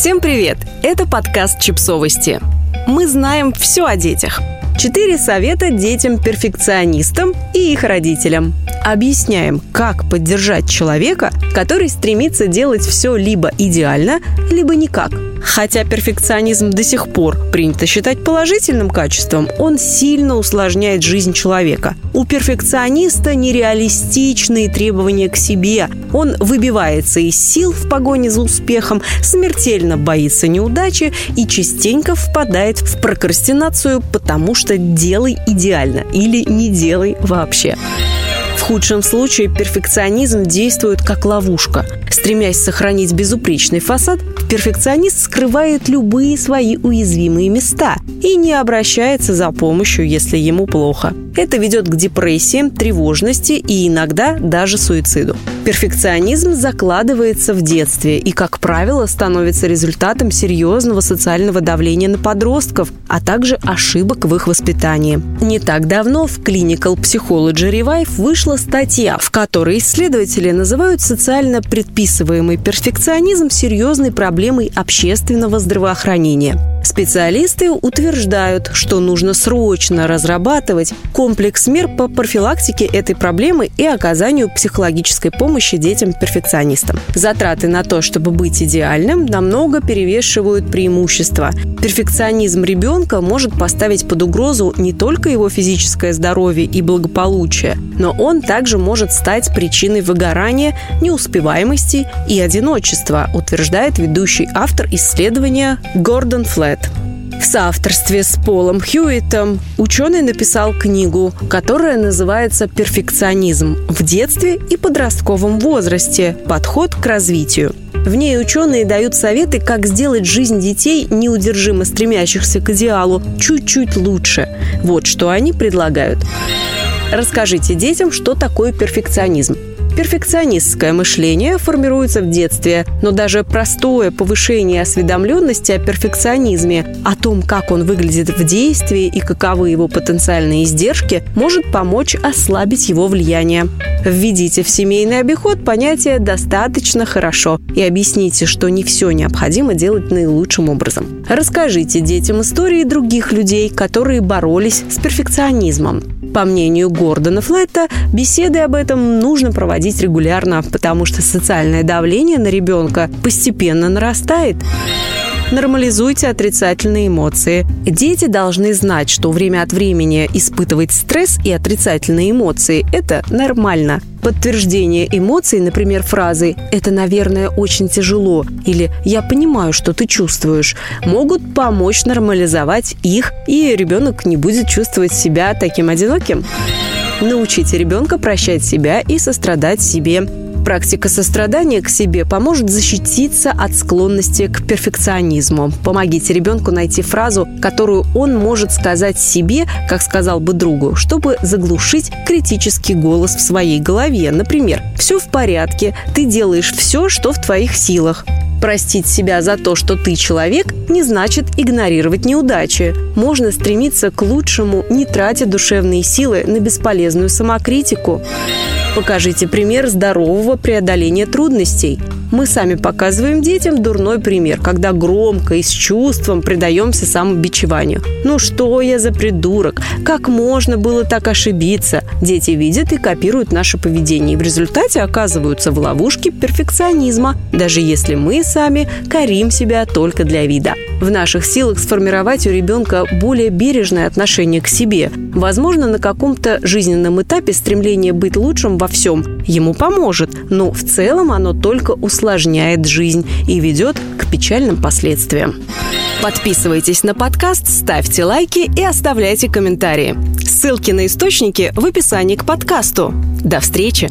Всем привет! Это подкаст «Чипсовости». Мы знаем все о детях. Четыре совета детям-перфекционистам и их родителям. Объясняем, как поддержать человека, который стремится делать все либо идеально, либо никак – Хотя перфекционизм до сих пор принято считать положительным качеством, он сильно усложняет жизнь человека. У перфекциониста нереалистичные требования к себе. Он выбивается из сил в погоне за успехом, смертельно боится неудачи и частенько впадает в прокрастинацию, потому что делай идеально или не делай вообще. Худшем случае перфекционизм действует как ловушка. Стремясь сохранить безупречный фасад, перфекционист скрывает любые свои уязвимые места и не обращается за помощью, если ему плохо. Это ведет к депрессиям, тревожности и иногда даже суициду. Перфекционизм закладывается в детстве и, как правило, становится результатом серьезного социального давления на подростков, а также ошибок в их воспитании. Не так давно в Clinical Psychology Revive вышла статья, в которой исследователи называют социально предписываемый перфекционизм серьезной проблемой общественного здравоохранения. Специалисты утверждают, что нужно срочно разрабатывать комплекс мер по профилактике этой проблемы и оказанию психологической помощи детям-перфекционистам. Затраты на то, чтобы быть идеальным, намного перевешивают преимущества. Перфекционизм ребенка может поставить под угрозу не только его физическое здоровье и благополучие, но он также может стать причиной выгорания, неуспеваемости и одиночества, утверждает ведущий автор исследования Гордон Флетт. Соавторстве с Полом Хьюитом ученый написал книгу, которая называется «Перфекционизм в детстве и подростковом возрасте. Подход к развитию». В ней ученые дают советы, как сделать жизнь детей, неудержимо стремящихся к идеалу, чуть-чуть лучше. Вот что они предлагают. Расскажите детям, что такое перфекционизм. Перфекционистское мышление формируется в детстве, но даже простое повышение осведомленности о перфекционизме, о том, как он выглядит в действии и каковы его потенциальные издержки, может помочь ослабить его влияние. Введите в семейный обиход понятие «достаточно хорошо» и объясните, что не все необходимо делать наилучшим образом. Расскажите детям истории других людей, которые боролись с перфекционизмом. По мнению Гордона Флетта, беседы об этом нужно проводить регулярно, потому что социальное давление на ребенка постепенно нарастает. Нормализуйте отрицательные эмоции. Дети должны знать, что время от времени испытывать стресс и отрицательные эмоции – это нормально. Подтверждение эмоций, например, фразы «это, наверное, очень тяжело» или «я понимаю, что ты чувствуешь», могут помочь нормализовать их, и ребенок не будет чувствовать себя таким одиноким. Научите ребенка прощать себя и сострадать себе. Практика сострадания к себе поможет защититься от склонности к перфекционизму. Помогите ребенку найти фразу, которую он может сказать себе, как сказал бы другу, чтобы заглушить критический голос в своей голове. Например, «Все в порядке, ты делаешь все, что в твоих силах». Простить себя за то, что ты человек, не значит игнорировать неудачи. Можно стремиться к лучшему, не тратя душевные силы на бесполезную самокритику. Покажите пример здорового преодоления трудностей. Мы сами показываем детям дурной пример, когда громко и с чувством предаемся самобичеванию. «Ну что я за придурок? Как можно было так ошибиться?» Дети видят и копируют наше поведение, и в результате оказываются в ловушке перфекционизма, даже если мы сами корим себя только для вида. В наших силах сформировать у ребенка более бережное отношение к себе. Возможно, на каком-то жизненном этапе стремление быть лучшим во всем ему поможет, но в целом оно только усложняет жизнь и ведет к печальным последствиям. Подписывайтесь на подкаст, ставьте лайки и оставляйте комментарии. Ссылки на источники в описании к подкасту. До встречи!